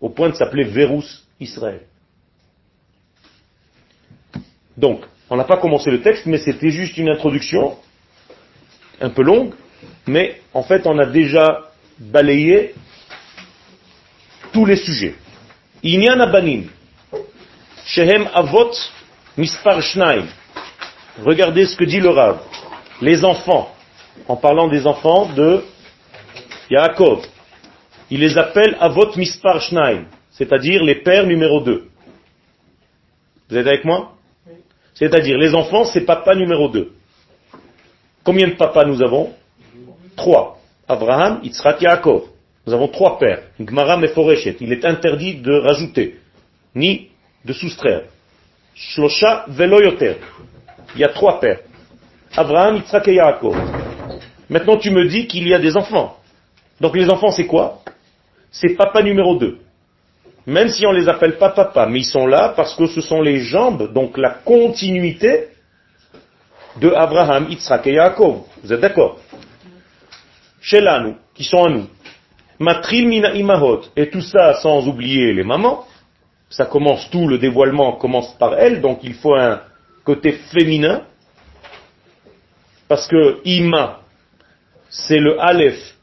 au point de s'appeler Verus Israël. Donc, on n'a pas commencé le texte, mais c'était juste une introduction, un peu longue, mais en fait, on a déjà balayé tous les sujets. Inyan Shehem Avot Mispar. Regardez ce que dit le Rav. Les enfants, en parlant des enfants de Yaakov, il les appelle Avot Mispar Shnaim, c'est-à-dire les pères numéro 2. Vous êtes avec moi? C'est-à-dire, les enfants, c'est papa numéro 2. Combien de papas nous avons? Trois. Abraham, Yitzhak, Yaakov. Nous avons trois pères. Gmara Meforeshet. Il est interdit de rajouter, ni de soustraire. Shlosha Veloyoter. Il y a trois pères. Abraham, Yitzhak et Yaakov. Maintenant, tu me dis qu'il y a des enfants. Donc les enfants, c'est quoi? C'est papa numéro 2. Même si on les appelle pas papa, mais ils sont là parce que ce sont les jambes, donc la continuité de Abraham, Yitzhak et Yaakov. Vous êtes d'accord? Chez nous, qui sont à nous. Matril mina imahot. Et tout ça sans oublier les mamans. Ça commence tout, le dévoilement commence par elles, donc il faut un côté féminin. Parce que ima, c'est le aleph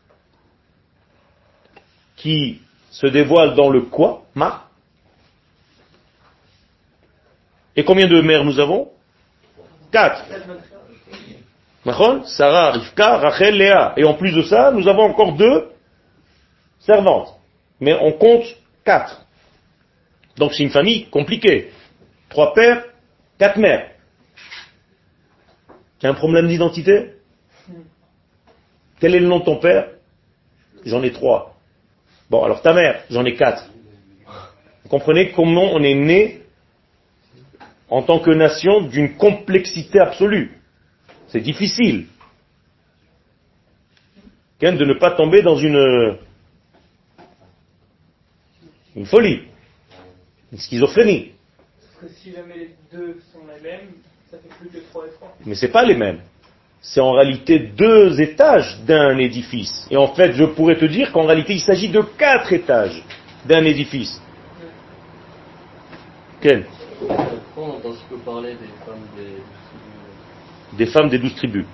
qui se dévoile dans le quoi Ma. Et combien de mères nous avons? Quatre. Sarah, Rivka, Rachel, Léa. Et en plus de ça, nous avons encore deux servantes. Mais on compte quatre. Donc c'est une famille compliquée. Trois pères, quatre mères. Tu as un problème d'identité? Quel est le nom de ton père? J'en ai trois. Bon, alors ta mère, j'en ai quatre. Vous comprenez comment on est né en tant que nation d'une complexité absolue? C'est difficile. De ne pas tomber dans une, une folie, une schizophrénie. Parce que si jamais les deux sont les mêmes, ça fait plus que 3 et 3. Mais c'est pas les mêmes. C'est en réalité deux étages d'un édifice. Et en fait, je pourrais te dire qu'en réalité, il s'agit de quatre étages d'un édifice. Des Des femmes des douze tribus.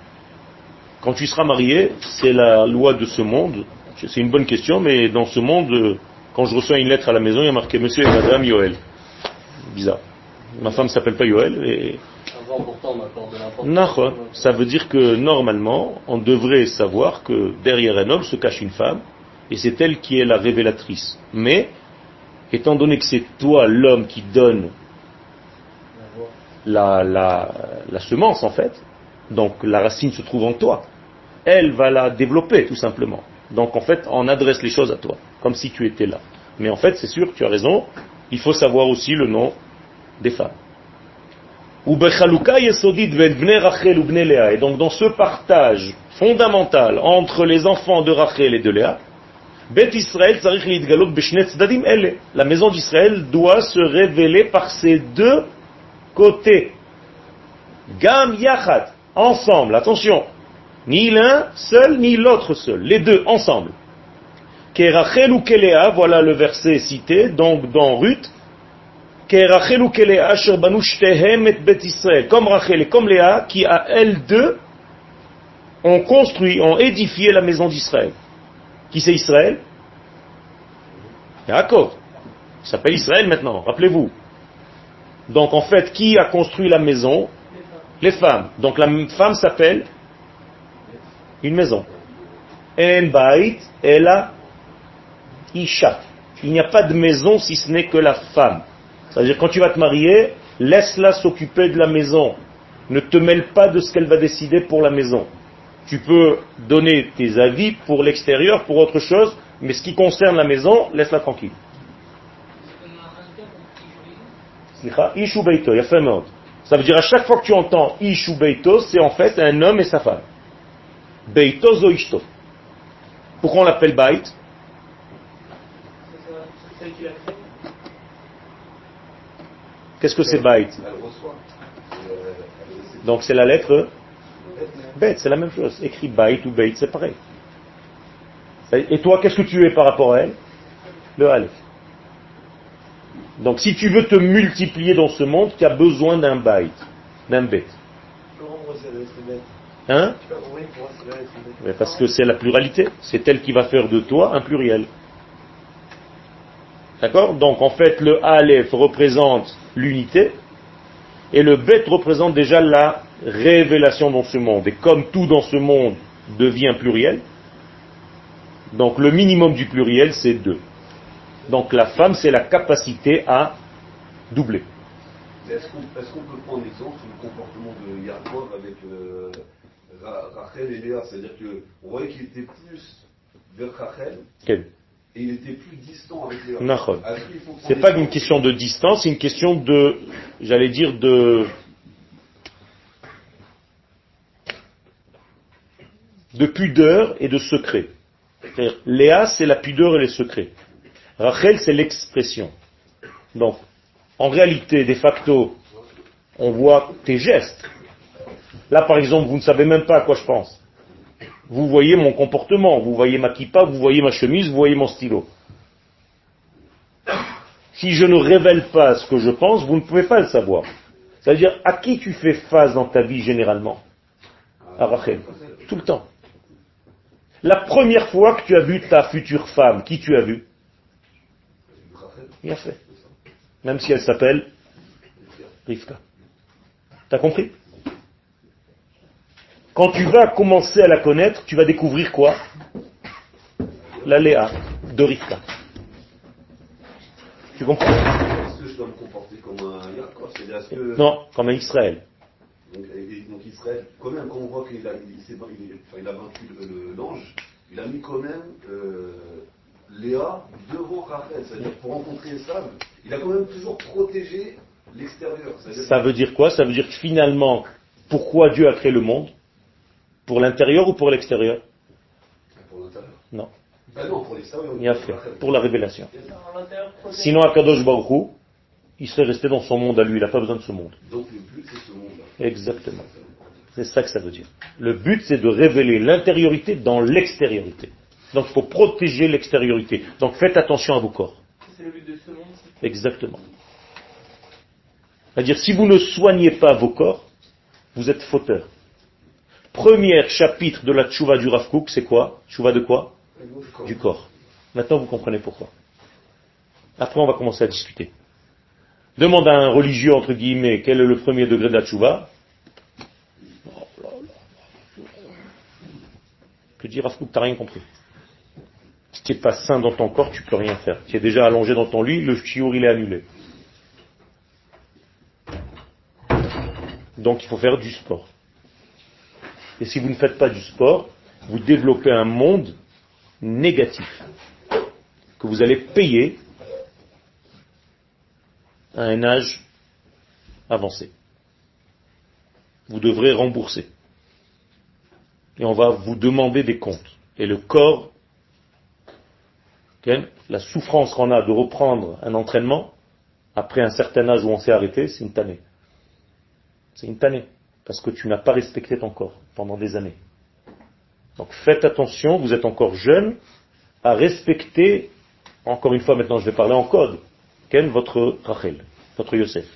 Quand tu seras marié, c'est la loi de ce monde. C'est une bonne question, mais dans ce monde, euh, quand je reçois une lettre à la maison, il y a marqué Monsieur et Madame Yoel. Bizarre. Ma femme s'appelle pas Yoel et ça veut dire que normalement, on devrait savoir que derrière un homme se cache une femme, et c'est elle qui est la révélatrice. Mais, étant donné que c'est toi l'homme qui donne la, la, la semence en fait, donc la racine se trouve en toi, elle va la développer tout simplement. Donc en fait, on adresse les choses à toi, comme si tu étais là. Mais en fait, c'est sûr, tu as raison, il faut savoir aussi le nom des femmes. Ou Et donc dans ce partage fondamental entre les enfants de Rachel et de Léa, la maison d'Israël doit se révéler par ses deux côtés. Gam yachad, ensemble, attention. Ni l'un seul, ni l'autre seul. Les deux ensemble. Kerachel ou Kelea, voilà le verset cité, donc dans Ruth, comme Rachel et comme Léa, qui à elles deux ont construit, ont édifié la maison d'Israël. Qui c'est Israël? Yaakov. Il s'appelle Israël maintenant, rappelez-vous. Donc en fait, qui a construit la maison? Les femmes. Donc la femme s'appelle une maison. En bait ela isha. Il n'y a pas de maison si ce n'est que la femme. C'est-à-dire quand tu vas te marier, laisse-la s'occuper de la maison. Ne te mêle pas de ce qu'elle va décider pour la maison. Tu peux donner tes avis pour l'extérieur, pour autre chose, mais ce qui concerne la maison, laisse-la tranquille. Ça veut dire à chaque fois que tu entends Ishu Beito, c'est en fait un homme et sa femme. Beito zo ishto. Pourquoi on l'appelle Bait C'est ça, c'est celle qui l'a créé. Qu'est-ce que c'est elle- Donc c'est la lettre Bet, c'est la même chose. Écrit Bait ou Beit, c'est pareil. Et toi, qu'est-ce que tu es par rapport à elle? Le Aleph. Donc si tu veux te multiplier dans ce monde, tu as besoin d'un Bait, d'un bête Hein? Bête. Mais Parce que c'est la pluralité. C'est elle qui va faire de toi un pluriel. D'accord Donc en fait, le Aleph représente l'unité et le Bet représente déjà la révélation dans ce monde. Et comme tout dans ce monde devient pluriel, donc le minimum du pluriel, c'est deux. Donc la femme, c'est la capacité à doubler. Est-ce qu'on peut prendre exemple sur le comportement de Yaakov avec euh, Ra- Rachel et Léa? C'est-à-dire qu'on voyait qu'il était plus vers Rachel Quel? Et il était plus distant avec C'est pas une question de distance, c'est une question de, j'allais dire, de, de pudeur et de secret. Léa, c'est la pudeur et les secrets. Rachel, c'est l'expression. Donc, en réalité, de facto, on voit tes gestes. Là, par exemple, vous ne savez même pas à quoi je pense. Vous voyez mon comportement, vous voyez ma kippa, vous voyez ma chemise, vous voyez mon stylo. Si je ne révèle pas ce que je pense, vous ne pouvez pas le savoir. C'est-à-dire, à qui tu fais face dans ta vie généralement? À Rachel. Tout le temps. La première fois que tu as vu ta future femme, qui tu as vu Bien fait. Même si elle s'appelle Rivka. T'as compris? Quand tu vas commencer à la connaître, tu vas découvrir quoi? La Léa de Rivka. Tu comprends? Est-ce que je dois me comporter comme un Yaakov? Que. Non, comme un Israël. Donc, Israël, quand même, quand on voit qu'il a, il s'est- il est- enfin, il a vaincu l'ange, il a mis quand même euh, Léa devant Rachel. C'est-à-dire, pour rencontrer Esav, il a quand même toujours protégé l'extérieur. Ça veut dire quoi? Ça veut dire que finalement, pourquoi Dieu a créé le monde? Pour l'intérieur ou pour l'extérieur Pour l'intérieur. Non, non, pour l'extérieur. il a fait. Pour la révélation. Sinon, Akadosh Baruch Hu, il serait resté dans son monde à lui, il n'a pas besoin de ce monde. Donc le but, c'est ce monde-là. Exactement. C'est ça que ça veut dire. Le but, c'est de révéler l'intériorité dans l'extériorité. Donc, il faut protéger l'extériorité. Donc, faites attention à vos corps. C'est le but de ce monde. Exactement. C'est-à-dire, si vous ne soignez pas vos corps, vous êtes fauteur. Premier chapitre de la tchouva du Rav c'est quoi? Tchouva de quoi? Du corps. Maintenant, vous comprenez pourquoi. Après, on va commencer à discuter. Demande à un religieux, entre guillemets, quel est le premier degré de la tchouva? Que dire Rav t'as rien compris. Si tu n'es pas sain dans ton corps, tu peux rien faire. Tu es déjà allongé dans ton lit, le chiour il est annulé. Donc il faut faire du sport. Et si vous ne faites pas du sport, vous développez un monde négatif que vous allez payer à un âge avancé. Vous devrez rembourser. Et on va vous demander des comptes. Et le corps, la souffrance qu'on a de reprendre un entraînement, après un certain âge où on s'est arrêté, c'est une tannée. C'est une tannée. Parce que tu n'as pas respecté ton corps pendant des années. Donc faites attention, vous êtes encore jeune, à respecter, encore une fois maintenant je vais parler en code, Ken, votre Rachel, votre Yosef.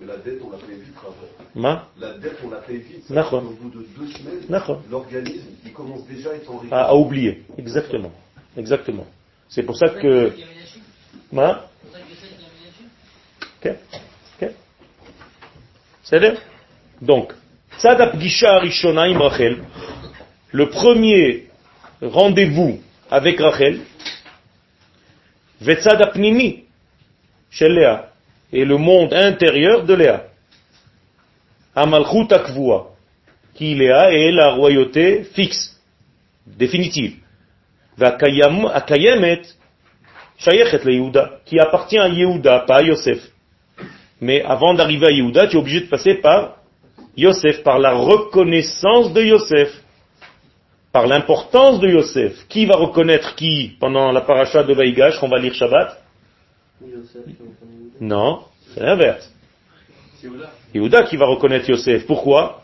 Mais la dette, on la paye vite, Rachel. Ma? La dette, on la paye vite. Au bout de deux semaines, l'organisme, il commence déjà à être en à, à oublier. Exactement. Exactement. C'est pour ça que. Ma? Ok. Ok. C'est-à-dire Donc, Le premier rendez-vous avec Rachel, Apnimi, chez Léa, et le monde intérieur de Léa. Amalchut Akvua, qui Léa est la royauté fixe, définitive. Akayemet, Shayechet le Yehuda, qui appartient à Yehuda, pas à Yosef. Mais avant d'arriver à Yehuda, tu es obligé de passer par Yosef, par la reconnaissance de Yosef, par l'importance de Yosef. Qui va reconnaître qui pendant la paracha de Vaïgash qu'on va lire Shabbat? Non, c'est l'inverse. Yehuda qui va reconnaître Yosef. Pourquoi?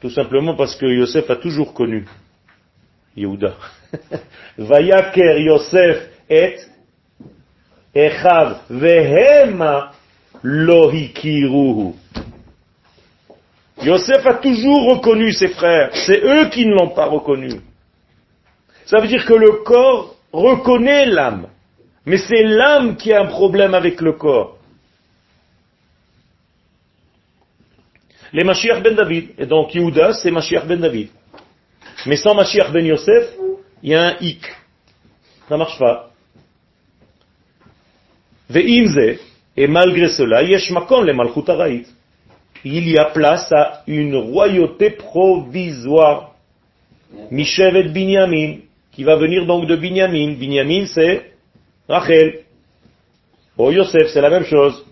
Tout simplement parce que Yosef a toujours connu Yehuda. Vayaker Yosef et Echav vehema lohikiruhu. Yosef a toujours reconnu ses frères. C'est eux qui ne l'ont pas reconnu. Ça veut dire que le corps reconnaît l'âme. Mais c'est l'âme qui a un problème avec le corps. Les Mashiach ben David. Et donc Yehuda, c'est Mashiach ben David. Mais sans Mashiach ben Yosef, il y a un hic. Ça marche pas. Et malgré cela, yesh makom le. Il y a place à une royauté provisoire. Mishevet Binyamin, qui va venir donc de Binyamin. Binyamin, c'est Rachel. Oh Yosef, c'est la même chose.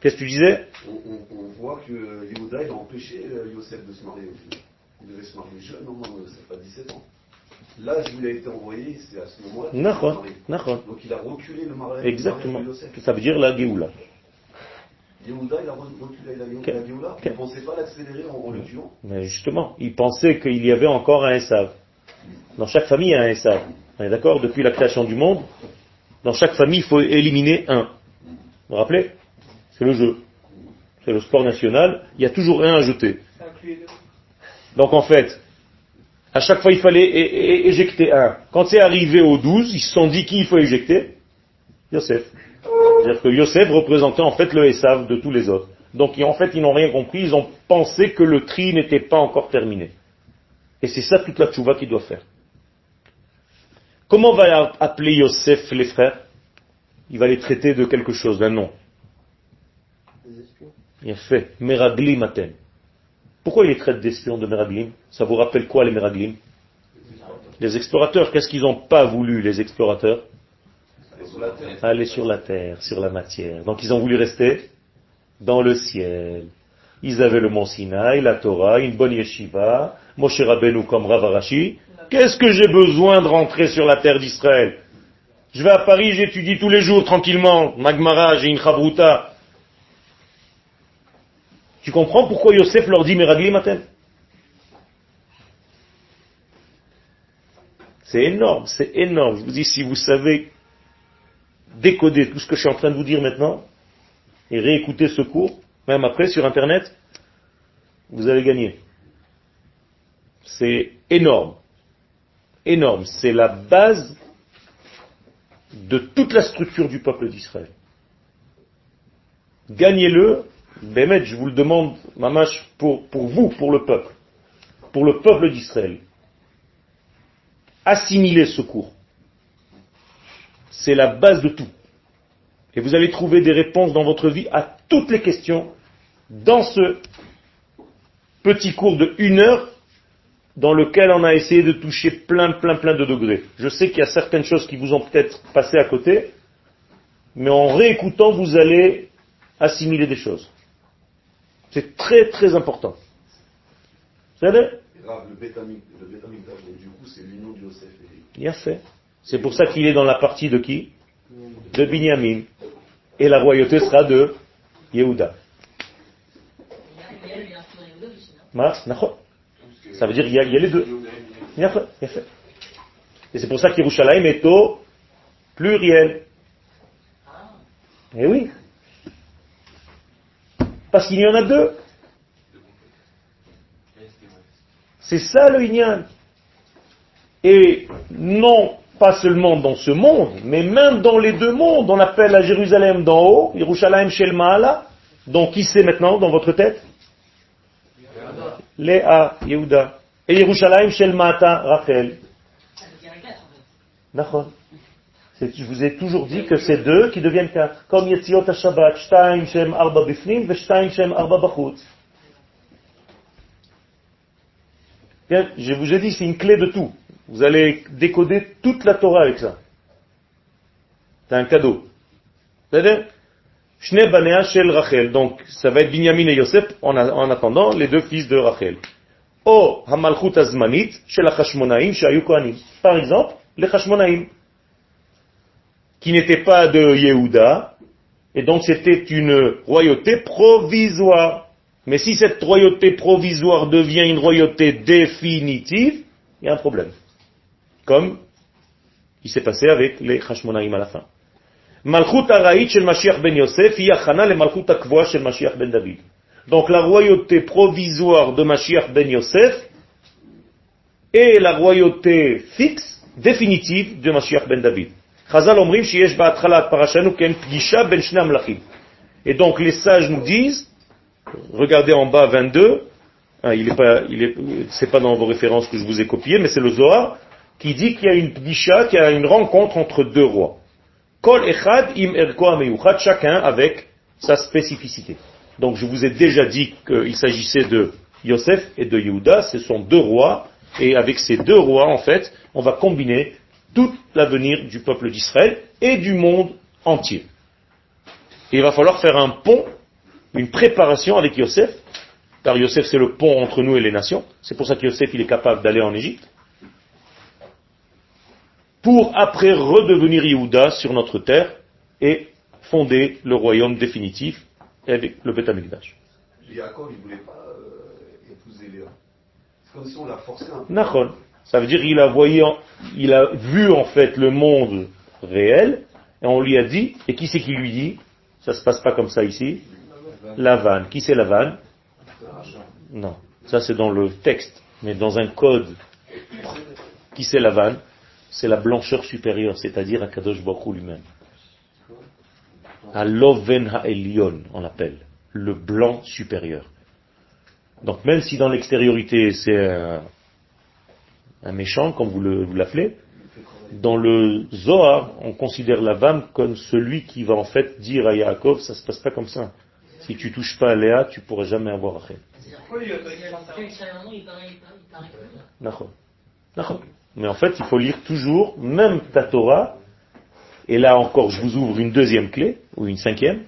Qu'est-ce que tu disais? On, on- on voit que Yehuda, il a empêché euh, Yosef de se marier. Il devait se marier jeune, non, non, c'est pas 17 ans. L'âge où il a été envoyé, c'est à ce moment-là. Donc il a reculé le mariage Exactement. Ça veut dire la Géoula. Yehuda, il a re- reculé la, Géoula. Il ne pensait pas l'accélérer en, en le tuant. Mais justement, il pensait qu'il y avait encore un Esav. Dans chaque famille, il y a un Esav. On est d'accord Depuis la création du monde, dans chaque famille, il faut éliminer un. Vous vous rappelez? C'est le jeu. C'est le sport national. Il y a toujours un à jeter. Donc en fait, à chaque fois, il fallait éjecter un. Quand c'est arrivé au 12, ils se sont dit qui il faut éjecter? Yosef. C'est-à-dire que Yosef représentait en fait le Esav de tous les autres. Donc en fait, ils n'ont rien compris, ils ont pensé que le tri n'était pas encore terminé. Et c'est ça toute la tchouva qu'il doit faire. Comment va appeler Yosef les frères? Il va les traiter de quelque chose, d'un nom. Il a fait Meraglim Aten. Pourquoi il les traite d'espions de Meraglim? Ça vous rappelle quoi les Meraglim? Les explorateurs, qu'est-ce qu'ils n'ont pas voulu les explorateurs Et sur la terre. Aller sur la terre, sur la matière. Donc ils ont voulu rester dans le ciel. Ils avaient le mont Sinaï, la Torah, une bonne yeshiva, Moshe Rabbeinu comme Rav Arashi. Qu'est-ce que j'ai besoin de rentrer sur la terre d'Israël? Je vais à Paris, j'étudie tous les jours tranquillement, Magmara, j'ai une. Tu comprends pourquoi Yosef leur dit Meragli matin C'est énorme, c'est énorme. Je vous dis, si vous savez décoder tout ce que je suis en train de vous dire maintenant, et réécouter ce cours, même après sur Internet, vous allez gagner. C'est énorme. Énorme. C'est la base de toute la structure du peuple d'Israël. Gagnez-le, Bémet, je vous le demande, mamache, pour, pour vous, pour le peuple, pour le peuple d'Israël. Assimilez ce cours. C'est la base de tout. Et vous allez trouver des réponses dans votre vie à toutes les questions dans ce petit cours de une heure dans lequel on a essayé de toucher plein, plein, plein de degrés. Je sais qu'il y a certaines choses qui vous ont peut-être passé à côté, mais en réécoutant, vous allez assimiler des choses. C'est très, très important. Vous savez? Le bétamik, le du coup, c'est l'union de Yosef et fait. C'est pour ça qu'il est dans la partie de qui? De Binyamin. Et la royauté sera de Yehuda. Ça veut dire qu'il y, a- il y a les deux. Et c'est pour ça qu'Yerushalayim est au pluriel. Eh oui. Parce qu'il y en a deux. C'est ça le Inyan. Et non pas seulement dans ce monde, mais même dans les deux mondes. On appelle la Jérusalem d'en haut, Yerushalayim Shel Ma'ala, Donc qui c'est maintenant dans votre tête? Léa, Yehuda. Et Yerushalayim Shel Mata, Rachel. Je vous ai toujours dit que c'est deux qui deviennent quatre. Comme Yetziot HaShabbat, Shtaim Shem Arba Bifnim, Shtaim Shem Arba Bachutz. Bien, Je vous ai dit, c'est une clé de tout. Vous allez décoder toute la Torah avec ça. C'est un cadeau. C'est-à-dire, Shel Rachel. Donc, ça va être Binyamin et Yosef en, attendant les deux fils de Rachel. O Hamalchut Azmanit Shel Hashmonaim Shayu Kohanim. Par exemple, les Hashmonaim, qui n'étaient pas de Yehuda, et donc c'était une royauté provisoire. Mais si cette royauté provisoire devient une royauté définitive, il y a un problème. Comme il s'est passé avec les Hashmonaim à la fin. Malchut Araït Mashiach ben Yosef, hi achana le Malchut Akvoa Mashiach ben David. Donc la royauté provisoire de Mashiach ben Yosef et la royauté fixe, définitive de Mashiach ben David. Chazal omrim ba'atchalat parashanu ben. Et donc les sages nous disent, regardez en bas 22, hein, il pas, c'est pas dans vos références que je vous ai copié, mais c'est le Zohar, qui dit qu'il y a une pgisha, qu'il y a une rencontre entre deux rois. Kol echad im chacun avec sa spécificité. Donc je vous ai déjà dit qu'il s'agissait de Yosef et de Yehuda, ce sont deux rois, et avec ces deux rois, en fait, on va combiner tout l'avenir du peuple d'Israël et du monde entier. Il va falloir faire un pont, une préparation avec Yosef, car Yosef c'est le pont entre nous et les nations, c'est pour ça que Yosef il est capable d'aller en Égypte, pour après redevenir Yehuda sur notre terre et fonder le royaume définitif avec le Beth Amikdash. Yaakov, il voulait pas euh, épouser Léa. C'est comme si on l'a forcé un peu. Nachon. Ça veut dire qu'il a voyé, en- il a vu en fait le monde réel et on lui a dit, et qui c'est qui lui dit? Ça se passe pas comme ça ici. Lavan. Qui c'est Lavan? Non. Ça c'est dans le texte, mais dans un code. Qui c'est Lavan? C'est la blancheur supérieure, c'est-à-dire Akadosh Baruch lui-même. Aloven Ha'elion, on l'appelle. Le blanc supérieur. Donc même si dans l'extériorité c'est un, un méchant, comme vous le- vous l'appelez, dans le Zohar, on considère Lavan comme celui qui va en fait dire à Yaakov, ça se passe pas comme ça. Si tu touches pas à Léa, tu pourras jamais avoir Rachel. Mais en fait, il faut lire toujours, même ta Torah, et là encore, je vous ouvre une deuxième clé, ou une cinquième.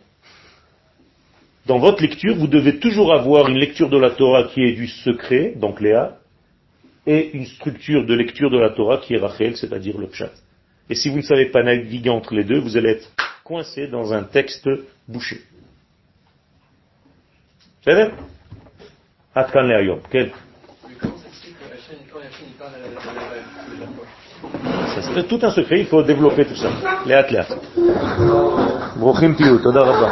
Dans votre lecture, vous devez toujours avoir une lecture de la Torah qui est du secret, donc Léa, et une structure de lecture de la Torah qui est Rachel, c'est-à-dire le Pshat. Et si vous ne savez pas naviguer entre les deux, vous allez être coincé dans un texte bouché. C'est vrai? Tout un secret, il faut développer tout ça. לאט לאט. ברוכים תהיו, תודה רבה.